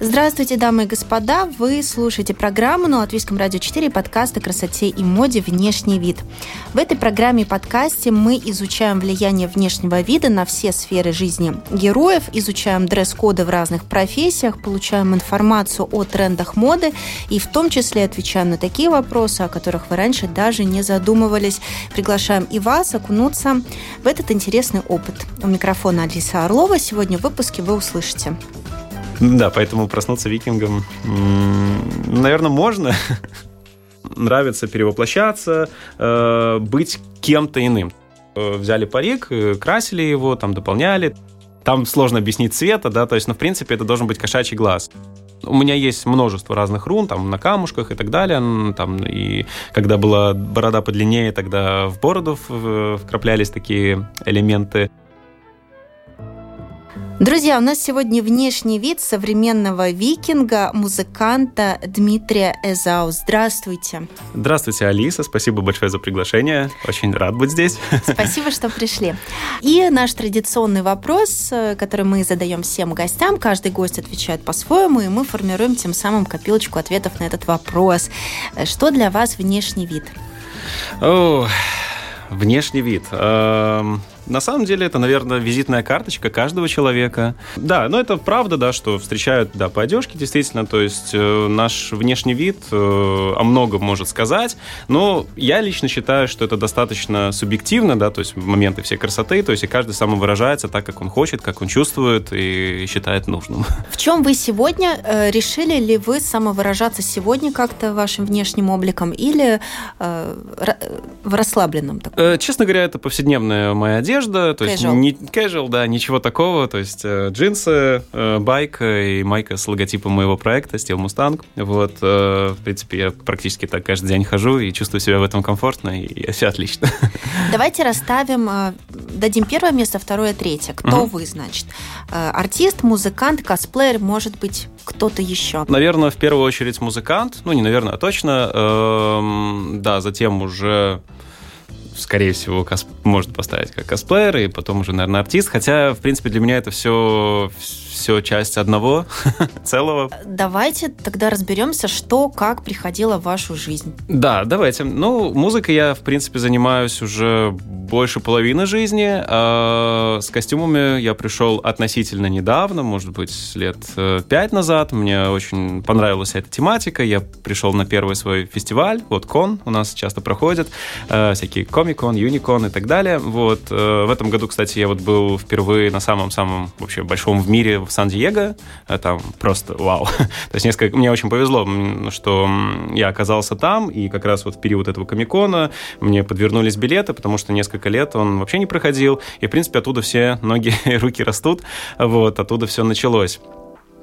Здравствуйте, дамы и господа. Вы слушаете программу на Латвийском радио 4 подкаст о красоте и моде «Внешний вид». В этой программе и подкасте мы изучаем влияние внешнего вида на все сферы жизни героев, изучаем дресс-коды в разных профессиях, получаем информацию о трендах моды и в том числе отвечаем на такие вопросы, о которых вы раньше даже не задумывались. Приглашаем и вас окунуться в этот интересный опыт. У микрофона Алиса Орлова. Сегодня в выпуске вы услышите да, поэтому проснуться викингом, наверное, можно. Нравится перевоплощаться, э, быть кем-то иным. Э, взяли парик, э, красили его, там дополняли. Там сложно объяснить цвета, да, то есть, ну, в принципе, это должен быть кошачий глаз. У меня есть множество разных рун, там, на камушках и так далее. Там, и когда была борода подлиннее, тогда в бороду вкраплялись такие элементы. Друзья, у нас сегодня внешний вид современного викинга, музыканта Дмитрия Эзау. Здравствуйте. Здравствуйте, Алиса. Спасибо большое за приглашение. Очень рад быть здесь. Спасибо, что пришли. И наш традиционный вопрос, э, который мы задаем всем гостям. Каждый гость отвечает по-своему, и мы формируем тем самым копилочку ответов на этот вопрос. Э, что для вас внешний вид? О, внешний вид. На самом деле это, наверное, визитная карточка каждого человека. Да, но это правда, да, что встречают, да, по одежке, действительно, то есть э, наш внешний вид э, о многом может сказать, но я лично считаю, что это достаточно субъективно, да, то есть моменты всей красоты, то есть и каждый самовыражается так, как он хочет, как он чувствует и считает нужным. В чем вы сегодня э, решили ли вы самовыражаться сегодня как-то вашим внешним обликом или э, в расслабленном? Таком? Э, честно говоря, это повседневная моя одежда, одежда, то есть не casual, да, ничего такого, то есть э, джинсы, э, байк и майка с логотипом моего проекта Steel Mustang. Вот, э, в принципе, я практически так каждый день хожу и чувствую себя в этом комфортно, и все отлично. Давайте расставим, дадим первое место, второе, третье. Кто вы, значит? Артист, музыкант, косплеер, может быть, кто-то еще? Наверное, в первую очередь музыкант, ну, не наверное, а точно. Эм, да, затем уже скорее всего, кос... может поставить как косплеер, и потом уже, наверное, артист. Хотя, в принципе, для меня это все все часть одного целого. Давайте тогда разберемся, что, как приходило в вашу жизнь. Да, давайте. Ну, музыкой я, в принципе, занимаюсь уже больше половины жизни. А с костюмами я пришел относительно недавно, может быть, лет э, пять назад. Мне очень понравилась эта тематика. Я пришел на первый свой фестиваль, вот кон у нас часто проходит, э, всякие комикон, юникон и так далее. Вот. Э, в этом году, кстати, я вот был впервые на самом-самом вообще большом в мире в Сан-Диего, э, там просто вау. То есть несколько, мне очень повезло, что я оказался там, и как раз вот в период этого комикона мне подвернулись билеты, потому что несколько лет он вообще не проходил, и, в принципе, оттуда все ноги и руки растут, вот, оттуда все началось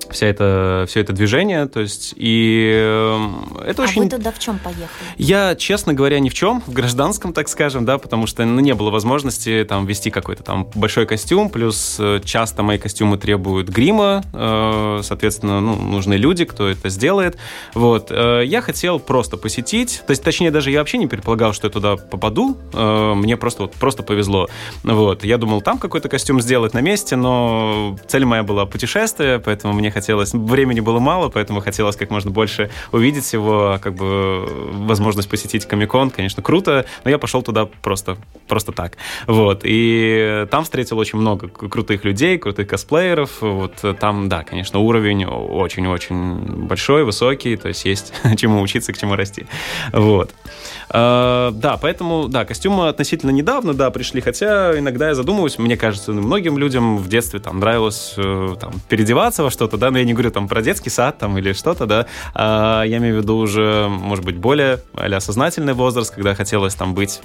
вся это, все это движение, то есть, и это а очень... вы туда в чем поехали? Я, честно говоря, ни в чем, в гражданском, так скажем, да, потому что ну, не было возможности там вести какой-то там большой костюм, плюс э, часто мои костюмы требуют грима, э, соответственно, ну, нужны люди, кто это сделает, вот. Э, я хотел просто посетить, то есть, точнее, даже я вообще не предполагал, что я туда попаду, э, мне просто, вот, просто повезло, вот. Я думал, там какой-то костюм сделать на месте, но цель моя была путешествие, поэтому мне хотелось, времени было мало, поэтому хотелось как можно больше увидеть его, как бы возможность посетить Комикон, конечно, круто, но я пошел туда просто, просто так. Вот, и там встретил очень много крутых людей, крутых косплееров, вот там, да, конечно, уровень очень-очень большой, высокий, то есть есть чему учиться, к чему расти. Вот. А, да, поэтому, да, костюмы относительно недавно, да, пришли, хотя иногда я задумываюсь, мне кажется, многим людям в детстве там нравилось э, там, переодеваться во что-то, да, но я не говорю там про детский сад там или что-то, да, а я имею в виду уже, может быть, более а сознательный возраст, когда хотелось там быть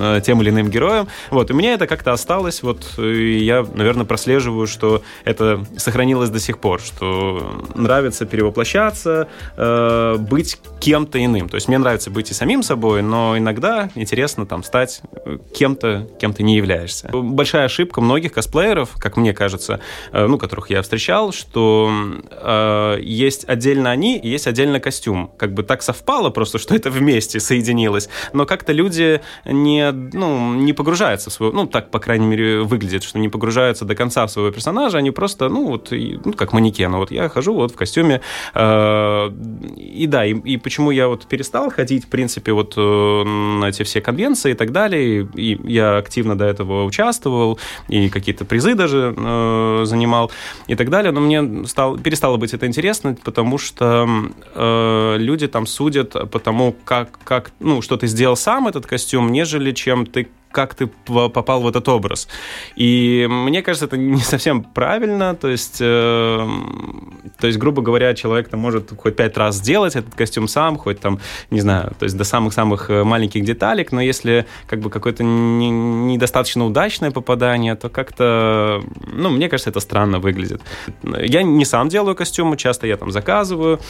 э, тем или иным героем, вот, у меня это как-то осталось, вот, и я, наверное, прослеживаю, что это сохранилось до сих пор, что нравится перевоплощаться, э, быть кем-то иным, то есть мне нравится быть и самим собой, собой, но иногда интересно там стать э, кем-то, кем ты не являешься. Большая ошибка многих косплееров, как мне кажется, э, ну, которых я встречал, что э, есть отдельно они, и есть отдельно костюм. Как бы так совпало просто, что это вместе соединилось. Но как-то люди не, ну, не погружаются в свою... Ну, так, по крайней мере, выглядит, что не погружаются до конца в своего персонажа. Они просто, ну, вот, ну, как манекен. Вот я хожу вот в костюме. Э, и да, и, и почему я вот перестал ходить, в принципе, вот э, на эти все конвенции и так далее. И я активно до этого участвовал, и какие-то призы даже э, занимал и так далее. Но мне стало, перестало быть это интересно, потому что э, люди там судят по тому, как, как, ну, что ты сделал сам этот костюм, нежели чем ты как ты попал в этот образ. И мне кажется, это не совсем правильно. То есть, э, то есть грубо говоря, человек там может хоть пять раз сделать этот костюм сам, хоть там, не знаю, то есть до самых-самых э, маленьких деталек, но если как бы какое-то не, недостаточно удачное попадание, то как-то, ну, мне кажется, это странно выглядит. Я не сам делаю костюмы, часто я там заказываю,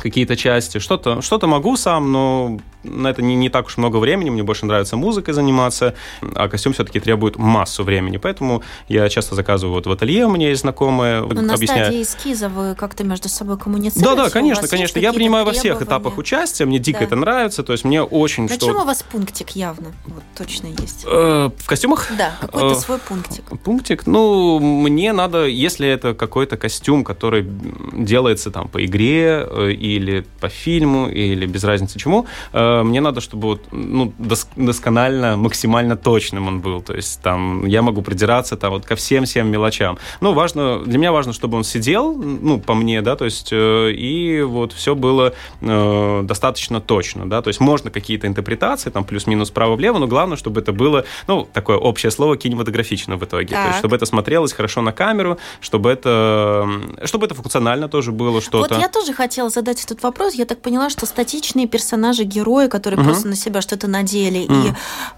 какие-то части. Что-то что могу сам, но на это не, не так уж много времени. Мне больше нравится музыкой заниматься, а костюм все-таки требует массу времени. Поэтому я часто заказываю вот в ателье, у меня есть знакомые. Но на объясняю. стадии эскиза вы как-то между собой коммуницируете? Да, да, конечно, конечно. Я принимаю во всех этапах участия, мне дико да. это нравится, то есть мне очень... На что... чем у вас пунктик явно? Вот точно есть. Э, в костюмах? Да, какой-то э, свой пунктик. Пунктик? Ну, мне надо, если это какой-то костюм, который делается там по игре э, и или по фильму, или без разницы чему, э, мне надо, чтобы вот, ну, досконально, максимально точным он был. То есть там я могу придираться там вот ко всем-всем мелочам. Ну, важно, для меня важно, чтобы он сидел, ну, по мне, да, то есть э, и вот все было э, достаточно точно, да, то есть можно какие-то интерпретации, там плюс-минус право-влево, но главное, чтобы это было, ну, такое общее слово кинематографично в итоге. Так. То есть чтобы это смотрелось хорошо на камеру, чтобы это, чтобы это функционально тоже было что-то. Вот я тоже хотела задать задать этот вопрос, я так поняла, что статичные персонажи, герои, которые угу. просто на себя что-то надели угу. и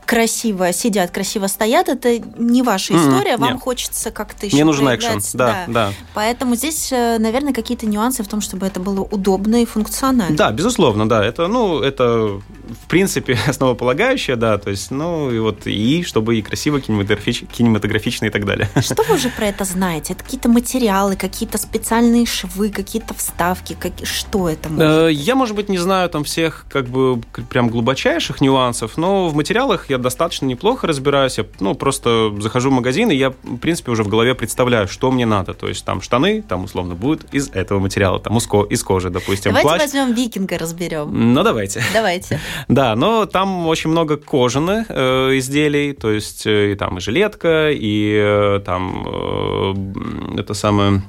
красиво сидят, красиво стоят, это не ваша история, угу. вам Нет. хочется как-то еще Мне нужен экшен, да, да, да. Поэтому здесь, э, наверное, какие-то нюансы в том, чтобы это было удобно и функционально. Да, безусловно, да. Это, ну, это в принципе основополагающее, да, то есть, ну, и вот и чтобы и красиво, кинематографич, кинематографично и так далее. Что вы уже про это знаете? Это какие-то материалы, какие-то специальные швы, какие-то вставки, как... что это может э, Я, может быть, не знаю там всех как бы прям глубочайших нюансов, но в материалах я достаточно неплохо разбираюсь. Я, ну, просто захожу в магазин, и я, в принципе, уже в голове представляю, что мне надо. То есть там штаны, там, условно, будут из этого материала, там из кожи, допустим. Давайте плащ. возьмем викинга, разберем. Ну, давайте. Давайте. Да, но там очень много кожаных э, изделий, то есть э, и там и жилетка, и э, там э, это самое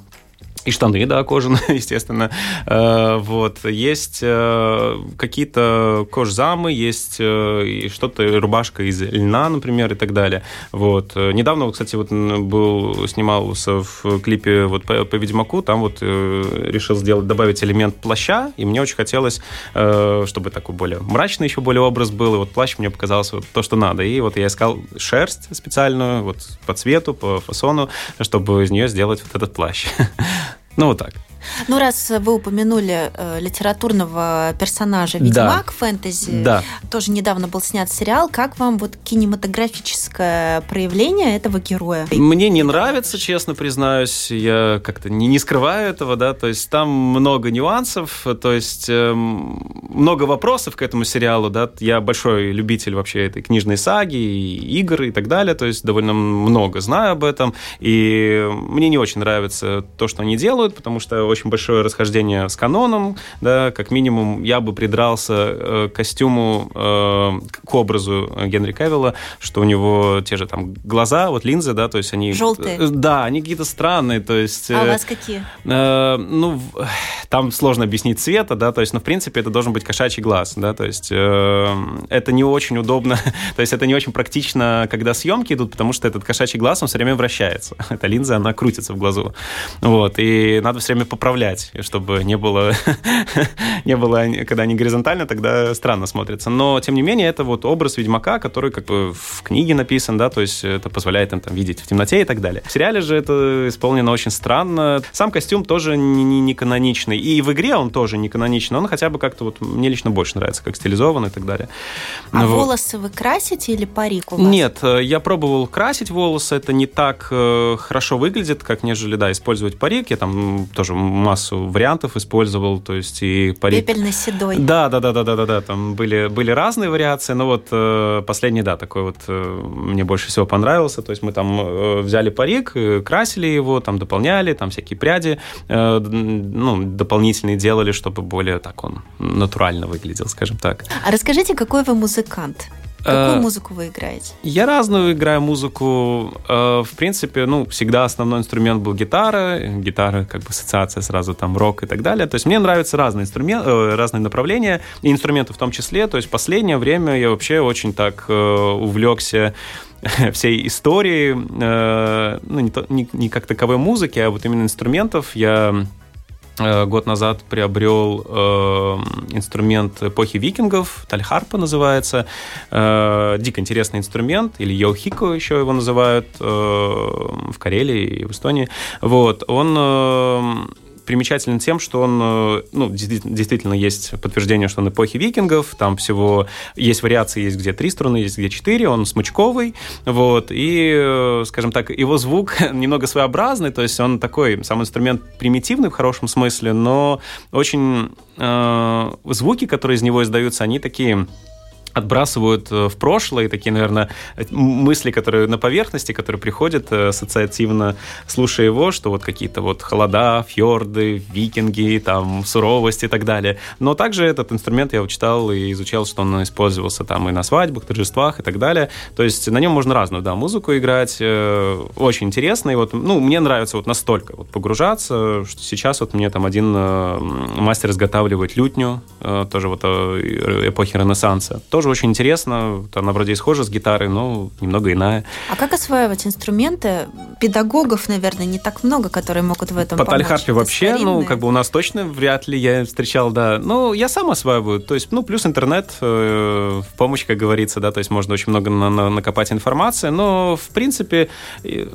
и штаны, да, кожаные, естественно. Э, вот. Есть э, какие-то кожзамы, есть э, что-то, рубашка из льна, например, и так далее. Вот. Недавно, кстати, вот был, снимался в клипе вот по, по Ведьмаку, там вот решил сделать, добавить элемент плаща, и мне очень хотелось, чтобы такой более мрачный еще более образ был, и вот плащ мне показался вот то, что надо. И вот я искал шерсть специальную, вот по цвету, по фасону, чтобы из нее сделать вот этот плащ. Ну, вот так. Ну, раз вы упомянули э, литературного персонажа Ведьмак да. фэнтези, да. тоже недавно был снят сериал. Как вам вот кинематографическое проявление этого героя? Мне не нравится, честно признаюсь. Я как-то не, не скрываю этого, да. То есть там много нюансов, то есть э, много вопросов к этому сериалу, да. Я большой любитель вообще этой книжной саги, и игр и так далее. То есть довольно много знаю об этом. И мне не очень нравится то, что они делают, потому что очень большое расхождение с каноном, да, как минимум я бы придрался э, к костюму, э, к образу Генри Кавилла, что у него те же там глаза, вот линзы, да, то есть они... Желтые? Э, да, они какие-то странные, то есть... А у вас какие? ну, там сложно объяснить цвета, да, то есть, но в принципе это должен быть кошачий глаз, да, то есть это не очень удобно, то есть это не очень практично, когда съемки идут, потому что этот кошачий глаз, он все время вращается. Эта линза, она крутится в глазу. Вот, и надо все время поправлять, чтобы не было, не было, когда они горизонтально, тогда странно смотрится. Но, тем не менее, это вот образ Ведьмака, который как бы в книге написан, да, то есть это позволяет им там видеть в темноте и так далее. В сериале же это исполнено очень странно. Сам костюм тоже не, не, не каноничный. и в игре он тоже не каноничный, он хотя бы как-то вот мне лично больше нравится, как стилизован и так далее. А ну, волосы вы красите или парик у вас? Нет, э, я пробовал красить волосы, это не так э, хорошо выглядит, как нежели, да, использовать парик. Я там тоже массу вариантов использовал, то есть и парик... Пепельно-седой. Да, да, да, да, да, да, да, там были, были разные вариации, но вот э, последний, да, такой вот э, мне больше всего понравился, то есть мы там э, взяли парик, э, красили его, там дополняли, там всякие пряди, э, ну, дополнительные делали, чтобы более так он натурально выглядел, скажем так. А расскажите, какой вы музыкант? Какую э, музыку вы играете? Я разную играю музыку. Э, в принципе, ну, всегда основной инструмент был гитара. Гитара, как бы ассоциация сразу там рок и так далее. То есть мне нравятся разные инструменты, э, разные направления, и инструменты в том числе. То есть последнее время я вообще очень так увлекся всей истории, ну, не, то, не, не как таковой музыки, а вот именно инструментов. Я год назад приобрел э, инструмент эпохи викингов, тальхарпа называется. Э, дико интересный инструмент, или йохико еще его называют э, в Карелии и в Эстонии. Вот, он э, примечателен тем, что он, э, ну, действительно есть подтверждение, что он эпохи викингов, там всего есть вариации, есть где три струны, есть где четыре, он смычковый, вот, и, э, скажем так, его звук немного своеобразный, то есть он такой, сам инструмент примитивный в хорошем смысле, но очень э, звуки, которые из него издаются, они такие отбрасывают э, в прошлое такие, наверное, мысли, которые на поверхности, которые приходят э, ассоциативно, слушая его, что вот какие-то вот холода, фьорды, викинги, там, суровость и так далее. Но также этот инструмент я читал и изучал, что он использовался там и на свадьбах, торжествах и так далее. То есть на нем можно разную, да, музыку играть. Э, очень интересно. И вот, ну, мне нравится вот настолько вот погружаться, что сейчас вот мне там один мастер изготавливает лютню, тоже вот эпохи Ренессанса. Тоже тоже очень интересно. Она вроде и схожа с гитарой, но немного иная. А как осваивать инструменты? Педагогов, наверное, не так много, которые могут в этом По помочь. вообще, старинные. ну, как бы у нас точно вряд ли я встречал, да. Ну, я сам осваиваю. То есть, ну, плюс интернет э, в помощь, как говорится, да, то есть можно очень много на на накопать информации, но, в принципе,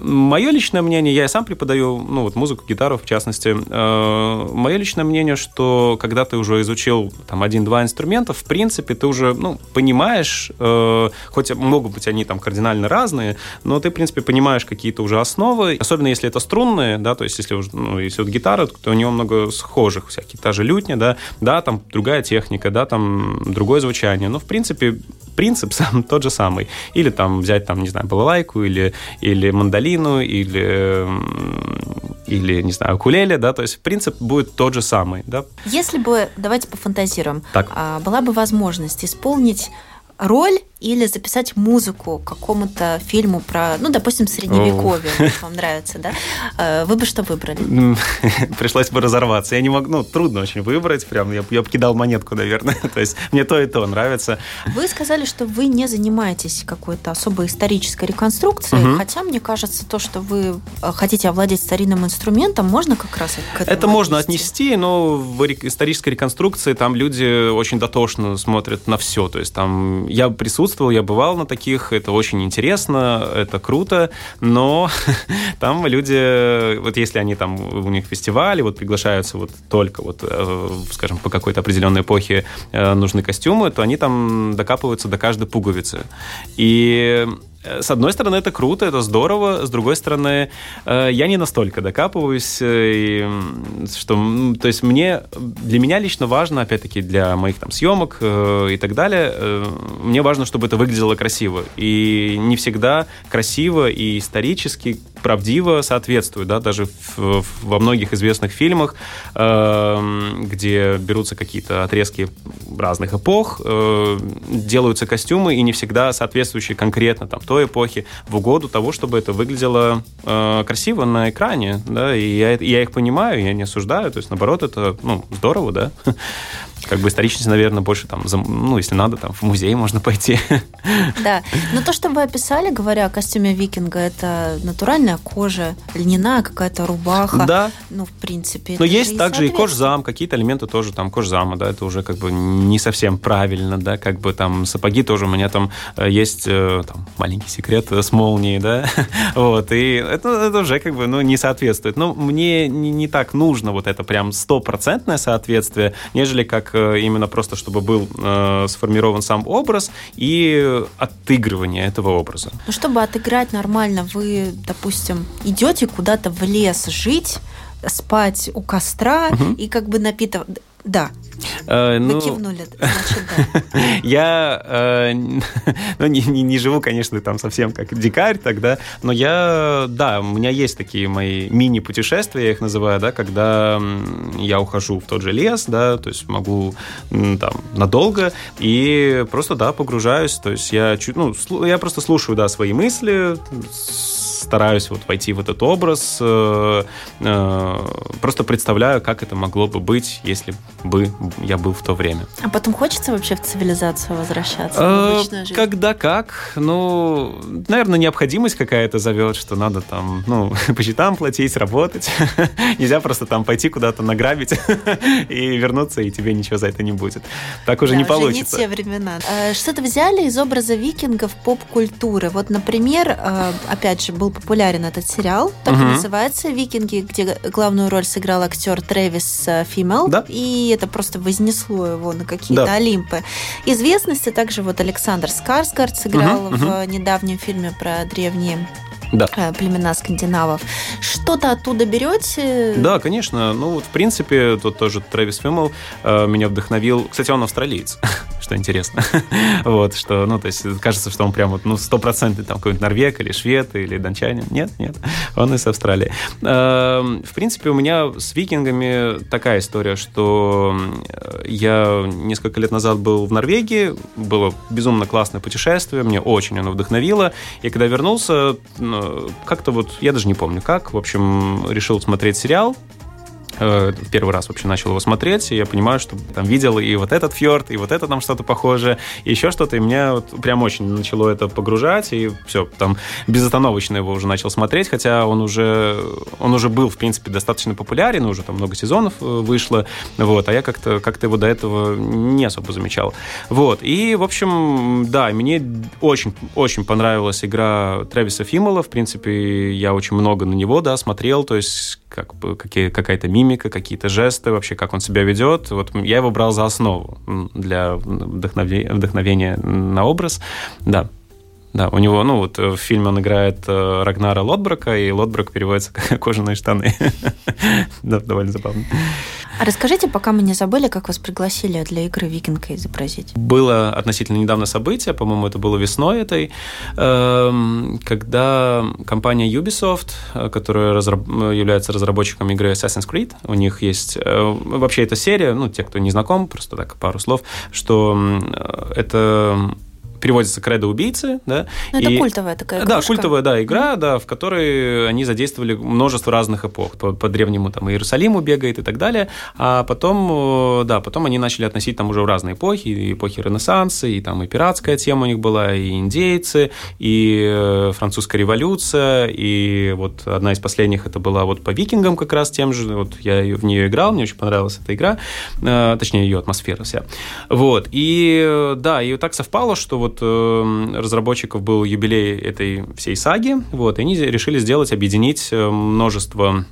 мое личное мнение, я и сам преподаю, ну, вот музыку, гитару, в частности, э, мое личное мнение, что когда ты уже изучил там один-два инструмента, в принципе, ты уже, ну, понимаешь, э, хоть могут быть они там кардинально разные, но ты, в принципе, понимаешь какие-то уже основы, особенно если это струнные, да, то есть если, ну, если вот гитара, то у него много схожих всяких, та же лютня, да, да, там другая техника, да, там другое звучание, но, в принципе, принцип сам тот же самый. Или там взять, там, не знаю, балалайку, или, или мандолину, или или, не знаю, укулеле, да, то есть принцип будет тот же самый, да. Если бы, давайте пофантазируем, так. А, была бы возможность исполнить роль или записать музыку к какому-то фильму про, ну, допустим, средневековье, oh. вам нравится, да? Э, вы бы что выбрали? Пришлось бы разорваться. Я не могу, ну, трудно очень выбрать, прям, я, я бы кидал монетку, наверное. то есть мне то и то нравится. Вы сказали, что вы не занимаетесь какой-то особой исторической реконструкцией, uh-huh. хотя, мне кажется, то, что вы э, хотите овладеть старинным инструментом, можно как раз к этому Это можно отнести, но в исторической реконструкции там люди очень дотошно смотрят на все, то есть там я присутствовал, я бывал на таких, это очень интересно, это круто, но там люди, вот если они там, у них фестивали, вот приглашаются вот только вот, э, скажем, по какой-то определенной эпохе э, нужны костюмы, то они там докапываются до каждой пуговицы. И с одной стороны, это круто, это здорово, с другой стороны, э, я не настолько докапываюсь, э, что, то есть мне, для меня лично важно, опять-таки, для моих там съемок и так далее, мне важно, чтобы это выглядело красиво. И не всегда красиво и исторически правдиво соответствует, да, даже в, во многих известных фильмах, где берутся какие-то отрезки разных эпох, делаются костюмы и не всегда соответствующие конкретно там той эпохи в угоду того, чтобы это выглядело э, красиво на экране, да, и я, я их понимаю, я не осуждаю, то есть, наоборот, это, ну, здорово, да. Как бы историчность, наверное, больше там, ну, если надо, там в музей можно пойти. Да, но то, что вы описали, говоря о костюме викинга, это натуральная кожа, льняная какая-то рубаха. Да. Ну, в принципе. Но есть также и кожзам, какие-то элементы тоже там кожзама, да, это уже как бы не совсем правильно, да, как бы там сапоги тоже у меня там э, есть э, там, маленький секрет с молнией, да, вот, и это, это уже как бы, ну, не соответствует. Но мне не, не так нужно вот это прям стопроцентное соответствие, нежели как э, именно просто, чтобы был э, сформирован сам образ и отыгрывание этого образа. Ну, чтобы отыграть нормально, вы, допустим, идете куда-то в лес жить, спать у костра угу. и как бы напитывать да. Э, ну, Вы кивнули, значит, да. Я э, ну, не, не, не живу, конечно, там совсем как дикарь тогда, но я, да, у меня есть такие мои мини-путешествия, я их называю, да, когда я ухожу в тот же лес, да, то есть могу там надолго и просто, да, погружаюсь, то есть я ну, я просто слушаю, да, свои мысли, стараюсь вот войти в этот образ, э, э, просто представляю, как это могло бы быть, если бы я был в то время. А потом хочется вообще в цивилизацию возвращаться? В э, жизнь? Когда как? Ну, наверное, необходимость какая-то зовет, что надо там, ну, по счетам платить, работать. Нельзя просто там пойти куда-то награбить и вернуться, и тебе ничего за это не будет. Так уже да, не уже получится. не те времена. Что-то взяли из образа викингов поп-культуры. Вот, например, опять же, был популярен этот сериал. Так угу. называется «Викинги», где главную роль сыграл актер Трэвис э, Фимел. Да. И это просто вознесло его на какие-то да. олимпы. Известности также вот Александр Скарсгард сыграл угу, в угу. недавнем фильме про древние да. Э, племена скандинавов. Что-то оттуда берете? Да, конечно. Ну, вот, в принципе, тут тоже Трэвис Фиммел э, меня вдохновил. Кстати, он австралиец, что интересно. вот, что, ну, то есть, кажется, что он прям вот, ну, стопроцентный там какой-нибудь норвег или швед или дончанин. Нет, нет, он из Австралии. Э, в принципе, у меня с викингами такая история, что я несколько лет назад был в Норвегии, было безумно классное путешествие, мне очень оно вдохновило, и когда вернулся, как-то вот, я даже не помню как, в общем, решил смотреть сериал, Э, первый раз вообще начал его смотреть, и я понимаю, что там видел и вот этот фьорд, и вот это там что-то похожее, и еще что-то, и меня вот прям очень начало это погружать, и все, там безостановочно его уже начал смотреть, хотя он уже, он уже был, в принципе, достаточно популярен, уже там много сезонов э, вышло, вот, а я как-то как его до этого не особо замечал. Вот, и, в общем, да, мне очень, очень понравилась игра Трэвиса Фиммела, в принципе, я очень много на него, да, смотрел, то есть как бы какие, какая-то мимика, какие-то жесты, вообще как он себя ведет. Вот я его брал за основу для вдохновения, вдохновения на образ. Да, да, у него, ну вот в фильме он играет э, Рагнара Лотброка, и Лотброк переводится как кожаные штаны. да, довольно забавно. А расскажите, пока мы не забыли, как вас пригласили для игры «Викинга» изобразить? Было относительно недавно событие, по-моему, это было весной этой, эм, когда компания Ubisoft, э, которая является разработчиком игры Assassin's Creed, у них есть... Э, вообще эта серия, ну, те, кто не знаком, просто так пару слов, что э, это переводится «Кредо убийцы», да. Но ну, и, это культовая такая игра. Да, культовая, да, игра, mm-hmm. да, в которой они задействовали множество разных эпох. По, по древнему там Иерусалиму бегает и так далее. А потом, да, потом они начали относить там уже в разные эпохи, и эпохи Ренессанса, и там и пиратская тема у них была, и индейцы, и э, французская революция, и вот одна из последних это была вот по викингам как раз тем же, вот я в нее играл, мне очень понравилась эта игра, э, точнее ее атмосфера вся. Вот, и э, да, и так совпало, что вот вот э, разработчиков был юбилей этой всей саги, вот, и они решили сделать, объединить э, множество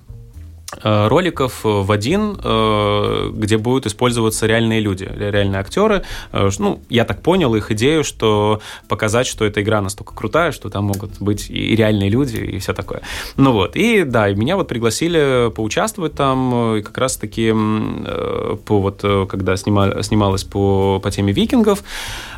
роликов в один, э, где будут использоваться реальные люди, реальные актеры. Э, ну, я так понял их идею, что показать, что эта игра настолько крутая, что там могут быть и реальные люди, и все такое. Ну вот, и да, и меня вот пригласили поучаствовать там, и как раз-таки по вот, когда снимали, снималось по, по теме викингов,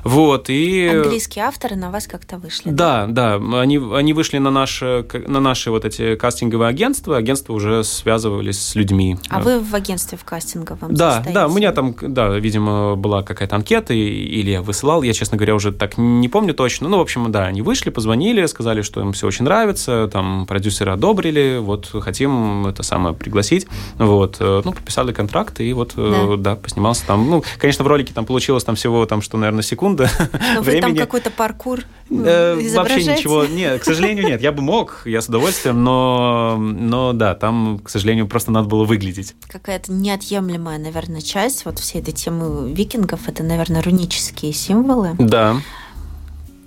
вот, и... Английские авторы на вас как-то вышли. Да, да, да они, они вышли на наши, на наши вот эти кастинговые агентства, агентства уже связаны связывались с людьми. А вы в агентстве в кастинговом Да, состоите? да, у меня там, да, видимо, была какая-то анкета, или я высылал, я, честно говоря, уже так не помню точно. Ну, в общем, да, они вышли, позвонили, сказали, что им все очень нравится, там продюсеры одобрили, вот хотим это самое пригласить. Вот, э, ну, подписали контракт, и вот, да, да поснимался там. Ну, конечно, в ролике там получилось там всего, там, что, наверное, секунда Но вы там какой-то паркур э, Вообще ничего, нет, к сожалению, нет. Я бы мог, я с удовольствием, но, но да, там, к сожалению, просто надо было выглядеть. Какая-то неотъемлемая, наверное, часть вот всей этой темы викингов, это, наверное, рунические символы. Да.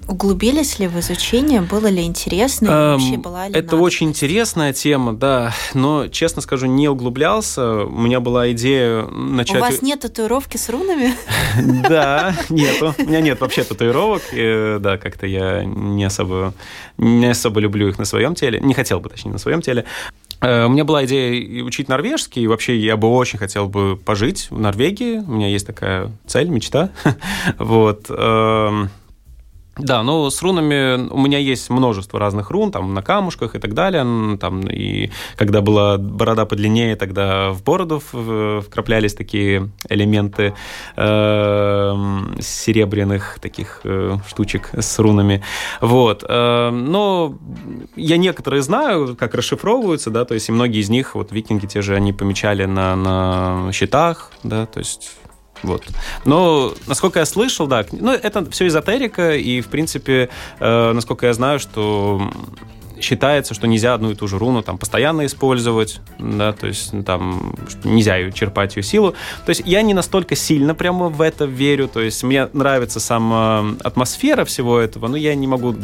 Углубились ли в изучение? Было ли интересно? Эм, вообще была ли это очень интересная тема, да. Но, честно скажу, не углублялся. У меня была идея начать... У вас нет татуировки с рунами? Да, нету. У меня нет вообще татуировок. Да, как-то я не особо, не особо люблю их на своем теле. Не хотел бы, точнее, на своем теле. Э, у меня была идея учить норвежский, и вообще я бы очень хотел бы пожить в Норвегии. У меня есть такая цель, мечта. Вот. Да, ну с рунами у меня есть множество разных рун, там на камушках и так далее. Там и когда была борода подлиннее, тогда в бороду вкраплялись такие элементы э, серебряных таких э, штучек с рунами. Вот. Э, но я некоторые знаю, как расшифровываются, да, то есть и многие из них, вот викинги те же, они помечали на, на щитах, да, то есть вот. Но, насколько я слышал, да, ну, это все эзотерика, и, в принципе, э, насколько я знаю, что считается, что нельзя одну и ту же руну там постоянно использовать, да, то есть там нельзя ее черпать ее силу. То есть я не настолько сильно прямо в это верю, то есть мне нравится сама атмосфера всего этого, но я не могу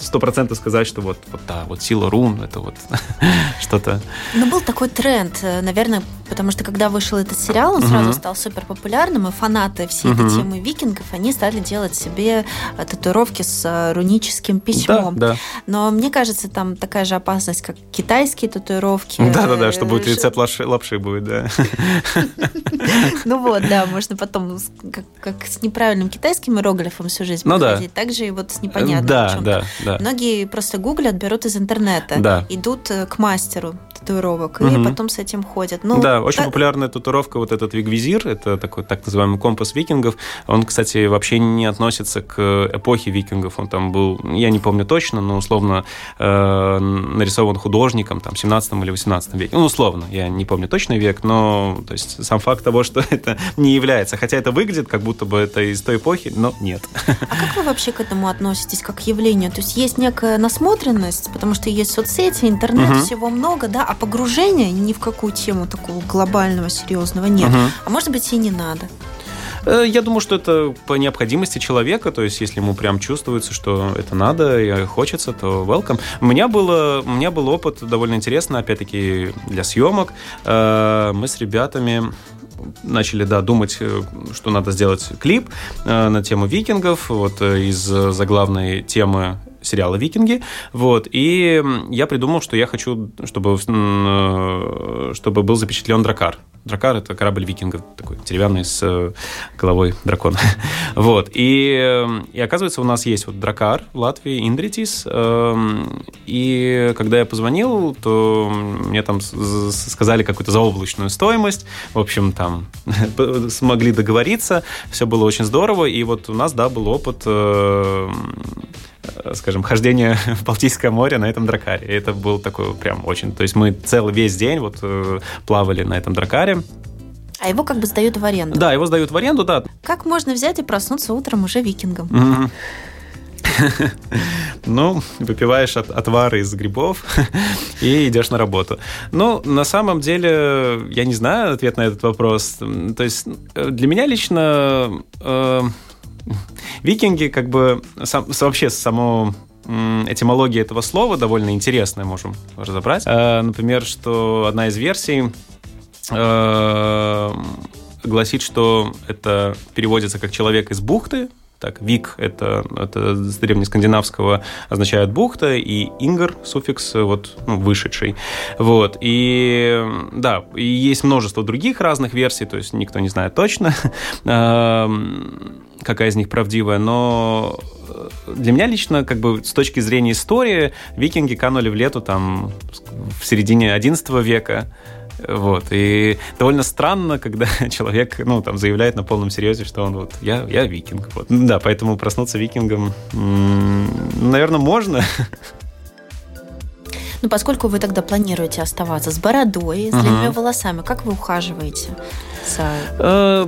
сто процентов сказать, что вот, вот да, вот сила рун, это вот что-то. Ну, был такой тренд, э, наверное, потому что когда вышел этот сериал, он сразу стал супер популярным, и фанаты всей этой темы викингов, они стали делать себе э, татуировки с э, руническим письмом. Да, да. Но мне кажется, там такая же опасность, как китайские татуировки. Да-да-да, что будет рецепт лапши, лапши будет, да. Ну вот, да, можно потом как, с неправильным китайским иероглифом всю жизнь ну, проходить, так же и вот с непонятным. Да, да, да. Многие просто гуглят, берут из интернета, да. идут э, к мастеру татуировок, угу. и потом с этим ходят. Ну, да, очень так... популярная татуировка, вот этот вигвизир, это такой так называемый компас викингов. Он, кстати, вообще не относится к эпохе викингов. Он там был, я не помню точно, но условно э, нарисован художником, там, 17 или 18 веке. Ну, условно, я не помню точный век, но то есть сам факт того, что это не является. Хотя это выглядит, как будто бы это из той эпохи, но нет. А как вы вообще к этому относитесь, как к явлению? То есть есть некая насмотренность, потому что есть соцсети, интернет, угу. всего много, да, а погружения ни в какую тему такого глобального, серьезного нет. Угу. А может быть и не надо. Э, я думаю, что это по необходимости человека, то есть если ему прям чувствуется, что это надо и хочется, то welcome. У меня, было, у меня был опыт довольно интересный, опять-таки, для съемок. Э, мы с ребятами начали, да, думать, э, что надо сделать клип на тему викингов. Вот из заглавной темы сериала «Викинги». Вот, и я придумал, что я хочу, чтобы, э, чтобы был запечатлен дракар. Дракар — это корабль викингов, такой деревянный с э, головой дракона. вот, и, э, и оказывается, у нас есть вот дракар в Латвии, Индритис, и когда я позвонил, то мне там сказали какую-то заоблачную стоимость, в общем, там смогли договориться, все было очень здорово, и вот у нас, да, был опыт скажем, хождение в Балтийское море на этом дракаре. И это был такой прям очень... То есть мы целый весь день вот э, плавали на этом дракаре. А его как бы сдают в аренду. Да, его сдают в аренду, да. Как можно взять и проснуться утром уже викингом? Ну, выпиваешь от, отвары из грибов и идешь на работу. Ну, на самом деле, я не знаю ответ на этот вопрос. То есть э, для меня лично э, Викинги, как бы, сам, вообще само этимология этого слова довольно интересная, можем разобрать. Э, например, что одна из версий э, гласит, что это переводится как человек из бухты, так, вик это, это с древнескандинавского означает бухта, и ингр суффикс вот ну, вышедший. Вот. И да, и есть множество других разных версий, то есть никто не знает точно, эм, какая из них правдивая, но для меня лично, как бы с точки зрения истории, викинги канули в лету там в середине XI века, Вот. И довольно странно, когда человек, ну, там, заявляет на полном серьезе, что он вот, я, я викинг. Вот. Да, поэтому проснуться викингом, наверное, можно. Ну, поскольку вы тогда планируете оставаться с бородой, с длинными угу. волосами, как вы ухаживаете за э,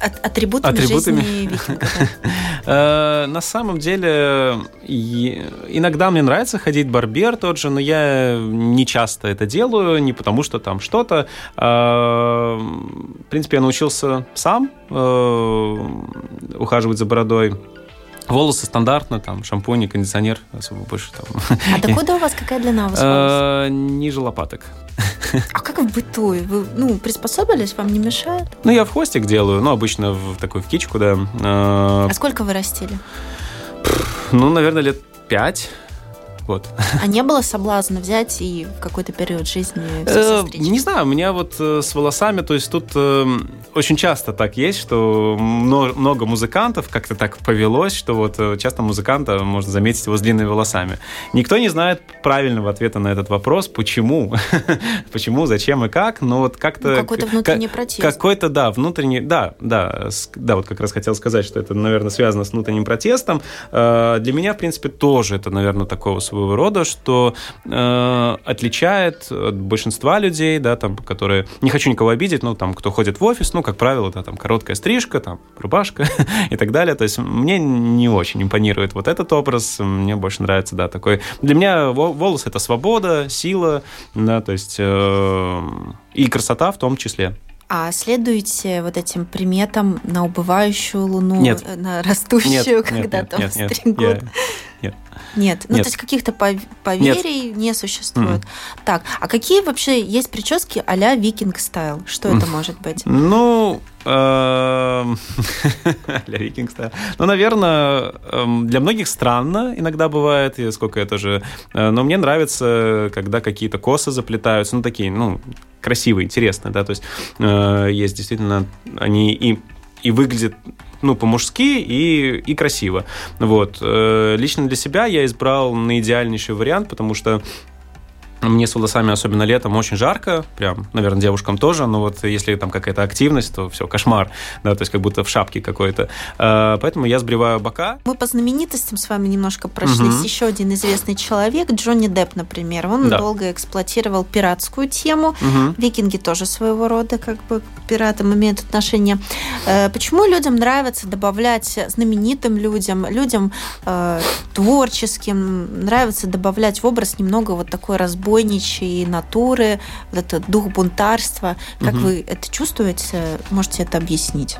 этими атрибутами, атрибутами. жизни? Э, на самом деле, иногда мне нравится ходить барбер тот же, но я не часто это делаю, не потому что там что-то. А, в принципе, я научился сам э, ухаживать за бородой. Волосы стандартно, там, шампунь, кондиционер, особо больше там. А докуда у вас какая длина у вас волос? Ниже лопаток. А как в быту? Вы, ну, приспособились, вам не мешает? Ну, я в хвостик делаю, ну, обычно в такой в кичку, да. А сколько вы растили? Ну, наверное, лет пять. Вот. А не было соблазна взять и в какой-то период жизни э, Не знаю, у меня вот э, с волосами, то есть тут э, очень часто так есть, что много музыкантов как-то так повелось, что вот часто музыканта можно заметить его с длинными волосами. Никто не знает правильного ответа на этот вопрос, почему, почему, зачем и как, но вот как-то... Ну, какой-то внутренний протест. Какой-то, да, внутренний, да, да, да, вот как раз хотел сказать, что это, наверное, связано с внутренним протестом. Для меня, в принципе, тоже это, наверное, такого своего своего рода, что э, отличает от большинства людей, да, там, которые, не хочу никого обидеть, ну, там, кто ходит в офис, ну, как правило, да, там, короткая стрижка, там, рубашка и так далее, то есть мне не очень импонирует вот этот образ, мне больше нравится, да, такой, для меня волос это свобода, сила, да, то есть э, и красота в том числе. А следуете вот этим приметам на убывающую луну, нет. на растущую, нет, когда нет, там нет, стригут? Нет, нет. Нет, ну Нет. то есть каких-то поверий Нет. не существует. Mm. Так, а какие вообще есть прически а-ля викинг стайл? Что это может быть? Ну, эм, для viking style. Ну, наверное, эм, для многих странно иногда бывает, и сколько я тоже... Э, но мне нравится, когда какие-то косы заплетаются, ну, такие, ну, красивые, интересные, да, то есть э, есть действительно, они и и выглядит ну, по-мужски и, и красиво. Вот. Э, лично для себя я избрал наидеальнейший вариант, потому что мне с волосами, особенно летом, очень жарко, прям, наверное, девушкам тоже, но вот если там какая-то активность, то все, кошмар, да, то есть как будто в шапке какой-то. А, поэтому я сбриваю бока. Мы по знаменитостям с вами немножко прошлись. Угу. Еще один известный человек, Джонни Депп, например, он да. долго эксплуатировал пиратскую тему. Угу. Викинги тоже своего рода как бы к пиратам имеют отношение. Э, почему людям нравится добавлять знаменитым людям, людям э, творческим, нравится добавлять в образ немного вот такой разбор разбойничьей натуры, вот этот дух бунтарства. Как угу. вы это чувствуете? Можете это объяснить?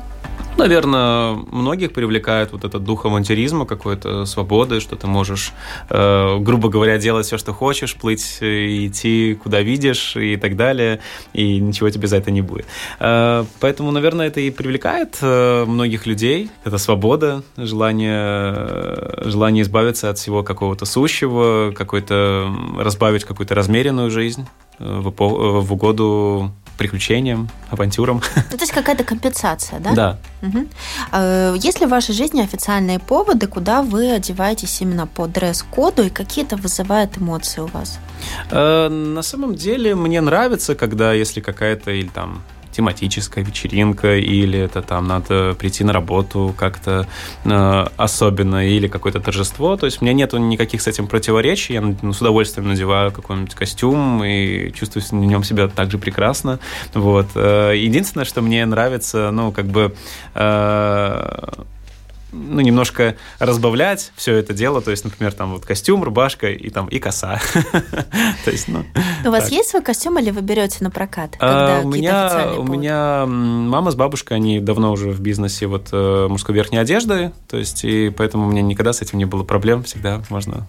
Наверное, многих привлекает вот этот дух авантюризма, какой-то свободы, что ты можешь, э, грубо говоря, делать все, что хочешь, плыть, э, идти куда видишь и так далее, и ничего тебе за это не будет. Э, поэтому, наверное, это и привлекает э, многих людей. Это свобода, желание, э, желание избавиться от всего какого-то сущего, какой-то разбавить какую-то размеренную жизнь э, в, в угоду приключениям, авантюрам. Ну, то есть какая-то компенсация, да? Да. Угу. Есть ли в вашей жизни официальные поводы, куда вы одеваетесь именно по дресс-коду, и какие это вызывает эмоции у вас? Э, на самом деле мне нравится, когда если какая-то или там тематическая вечеринка, или это там надо прийти на работу как-то э, особенно, или какое-то торжество. То есть у меня нету никаких с этим противоречий. Я ну, с удовольствием надеваю какой-нибудь костюм и чувствую в нем себя так же прекрасно. Вот. Э, единственное, что мне нравится, ну, как бы... Э, ну, немножко разбавлять все это дело. То есть, например, там вот костюм, рубашка и там и коса. То есть, ну. У вас есть свой костюм или вы берете на прокат? А, у меня у меня мама с бабушкой, они давно уже в бизнесе вот э, мужской верхней одежды, то есть и поэтому у меня никогда с этим не было проблем, всегда можно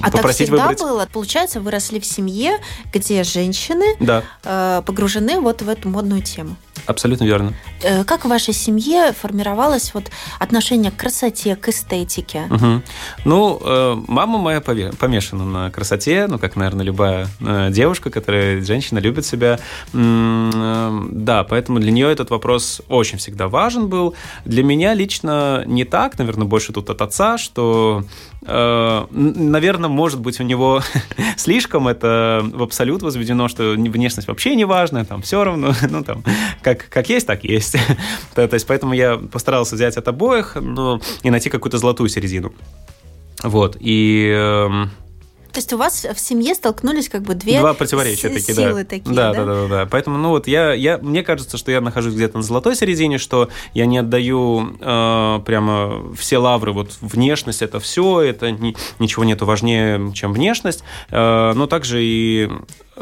а так всегда выбрать. было? Получается, вы росли в семье, где женщины да. э, погружены вот в эту модную тему. Абсолютно верно. Э, как в вашей семье формировалось вот отношение к красоте, к эстетике? Угу. Ну, э, мама моя помешана на красоте, ну, как, наверное, любая э, девушка, которая, женщина, любит себя. Да, поэтому для нее этот вопрос очень всегда важен был. Для меня лично не так, наверное, больше тут от отца, что наверное, может быть, у него слишком это в абсолют возведено, что внешность вообще не важна, там все равно, ну там, как, как есть, так есть есть. То есть поэтому я постарался взять от обоих ну, и найти какую-то золотую середину. Вот. И эм, то есть у вас в семье столкнулись как бы две Два противоречия такие, силы да. такие, да? Да, да, да, да, Поэтому, ну вот я, я, мне кажется, что я нахожусь где-то на золотой середине, что я не отдаю э, прямо все лавры, вот внешность это все, это ни, ничего нету важнее, чем внешность, э, но также и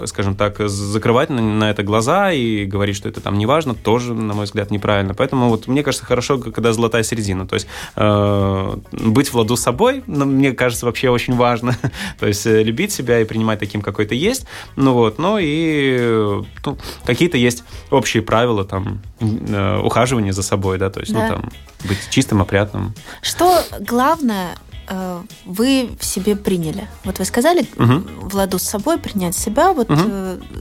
скажем так, закрывать на, на это глаза и говорить, что это там не важно, тоже, на мой взгляд, неправильно. Поэтому вот мне кажется, хорошо, когда золотая середина. То есть э, быть в ладу с собой, ну, мне кажется, вообще очень важно. То есть э, любить себя и принимать таким, какой ты есть. Ну вот, ну и ну, какие-то есть общие правила там э, ухаживания за собой, да, то есть, ну, да. ну там быть чистым, опрятным. Что главное вы в себе приняли? Вот вы сказали угу. в ладу с собой принять себя. Вот угу.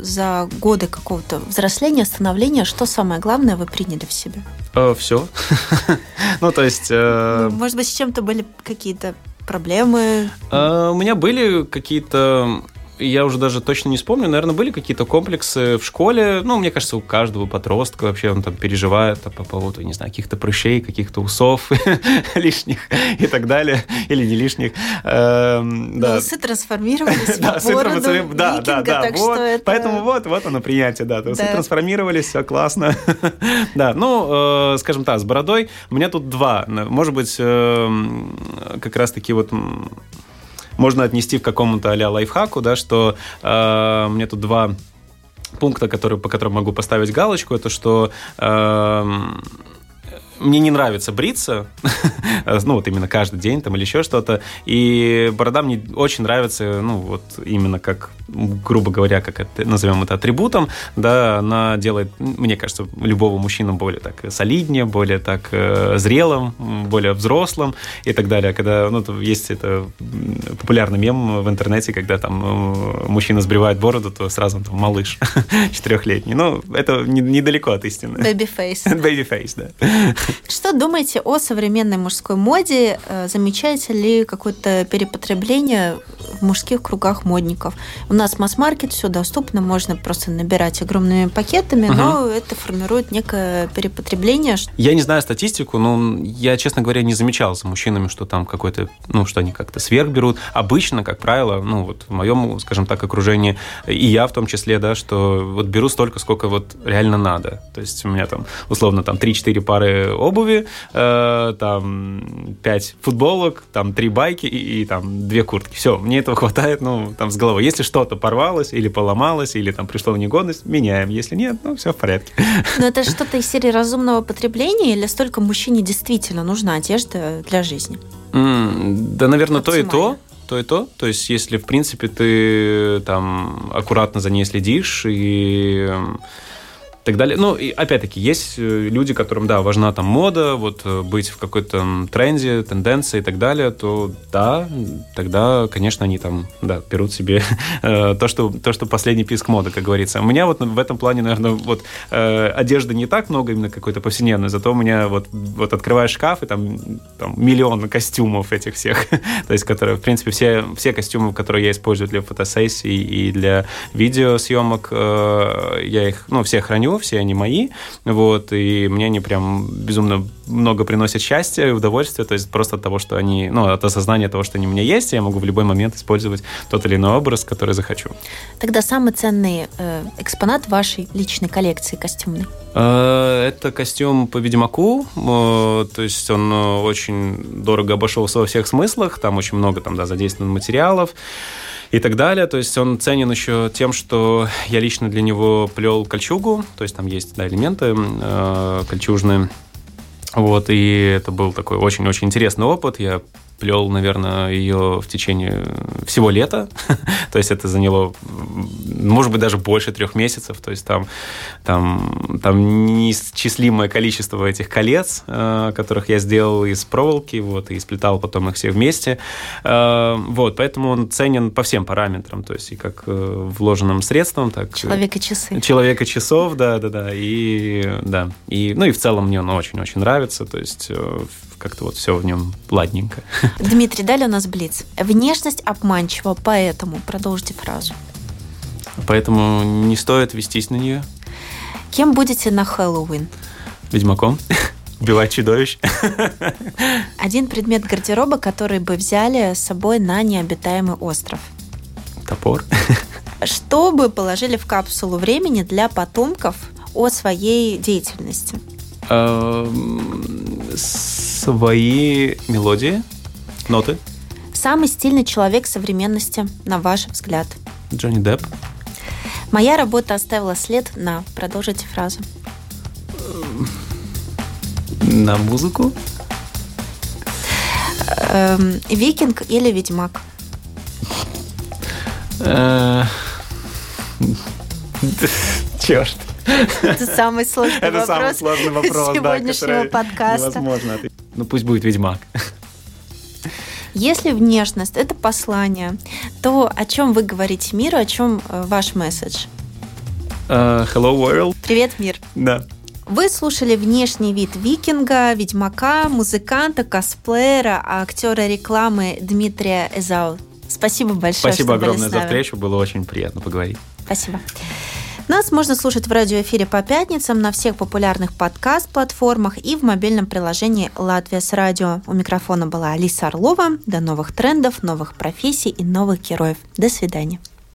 за годы какого-то взросления, становления, что самое главное вы приняли в себе? Э, все. ну, то есть... Э... Ну, может быть, с чем-то были какие-то проблемы? Э, у меня были какие-то я уже даже точно не вспомню, наверное, были какие-то комплексы в школе. Ну, мне кажется, у каждого подростка вообще он там переживает там, по поводу, не знаю, каких-то прыщей, каких-то усов лишних и так далее, или не лишних. Эм, да. усы трансформировались да, да, да, да. Поэтому вот, вот оно принятие, да, усы трансформировались, все классно. да, ну, э, скажем так, с бородой у меня тут два. Может быть, эм, как раз-таки вот можно отнести к какому-то а лайфхаку, да, что э, мне тут два пункта, которые, по которым могу поставить галочку, это что э, мне не нравится бриться, ну вот именно каждый день там или еще что-то, и борода мне очень нравится, ну вот именно как, грубо говоря, как это, назовем это атрибутом, да, она делает, мне кажется, любого мужчину более так солиднее, более так э, зрелым, более взрослым и так далее. Когда, ну, есть это популярный мем в интернете, когда там э, мужчина сбривает бороду, то сразу там малыш четырехлетний. Ну, это недалеко от истины. Baby face. Baby face, да. Что думаете о современной мужской моде? Э, замечаете ли какое-то перепотребление в мужских кругах модников? У нас масс-маркет, все доступно, можно просто набирать огромными пакетами, угу. но это формирует некое перепотребление. Я не знаю статистику, но я, честно говоря, не замечал за мужчинами, что там какой-то, ну, что они как-то сверх берут. Обычно, как правило, ну, вот в моем, скажем так, окружении, и я в том числе, да, что вот беру столько, сколько вот реально надо. То есть у меня там, условно, там 3-4 пары обуви, э, там 5 футболок, там 3 байки и, и там 2 куртки. Все, мне этого хватает, ну, там с головой. Если что-то порвалось или поломалось, или там пришло в негодность, меняем. Если нет, ну, все в порядке. Но это что-то из серии разумного потребления или столько мужчине действительно нужна одежда для жизни? Mm, да, наверное, то и то то и то. То есть, если, в принципе, ты там аккуратно за ней следишь и так далее. Ну, и опять-таки, есть э, люди, которым, да, важна там мода, вот э, быть в какой-то тренде, тенденции и так далее, то да, тогда, конечно, они там, да, берут себе э, то, что, то, что последний писк моды, как говорится. У меня вот в этом плане, наверное, вот э, одежды не так много, именно какой-то повседневной, зато у меня вот, вот открываешь шкаф, и там, там миллион костюмов этих всех, то есть, которые, в принципе, все, все костюмы, которые я использую для фотосессий и для видеосъемок, э, я их, ну, все храню, все они мои, вот, и мне они прям безумно много приносят счастья и удовольствия, то есть просто от того, что они, ну, от осознания того, что они у меня есть, я могу в любой момент использовать тот или иной образ, который захочу. Тогда самый ценный э, экспонат вашей личной коллекции костюмной? Э, это костюм по Ведьмаку, э, то есть он э, очень дорого обошелся во всех смыслах, там очень много там, да, задействовано материалов, и так далее. То есть он ценен еще тем, что я лично для него плел кольчугу, то есть там есть да, элементы э, кольчужные. Вот, и это был такой очень-очень интересный опыт. Я плел, наверное, ее в течение всего лета. то есть это заняло, может быть, даже больше трех месяцев. То есть там, там, там неисчислимое количество этих колец, э, которых я сделал из проволоки, вот, и сплетал потом их все вместе. Э, вот, поэтому он ценен по всем параметрам, то есть и как э, вложенным средством, так... Человека часы. Человека часов, да, да, да. И, да. И, ну и в целом мне он очень-очень нравится, то есть как-то вот все в нем ладненько. Дмитрий, далее у нас Блиц. Внешность обманчива, поэтому продолжите фразу. Поэтому не стоит вестись на нее. Кем будете на Хэллоуин? Ведьмаком. Убивать чудовищ. Один предмет гардероба, который бы взяли с собой на необитаемый остров. Топор. Что бы положили в капсулу времени для потомков о своей деятельности? Эм, свои мелодии, ноты. Самый стильный человек современности, на ваш взгляд? Джонни Депп. Моя работа оставила след на... Продолжите фразу. На музыку? Эм, викинг или ведьмак? Э, Черт. Это самый сложный Это вопрос, самый сложный вопрос сегодняшнего да, подкаста. Невозможно. Ну пусть будет Ведьмак. Если внешность – это послание, то о чем вы говорите миру, о чем э, ваш месседж? Uh, hello, world. Привет, мир. Да. Вы слушали внешний вид викинга, ведьмака, музыканта, косплеера, актера рекламы Дмитрия Эзау. Спасибо большое, Спасибо что огромное были за встречу, было очень приятно поговорить. Спасибо. Нас можно слушать в радиоэфире по пятницам на всех популярных подкаст-платформах и в мобильном приложении «Латвия с радио». У микрофона была Алиса Орлова. До новых трендов, новых профессий и новых героев. До свидания.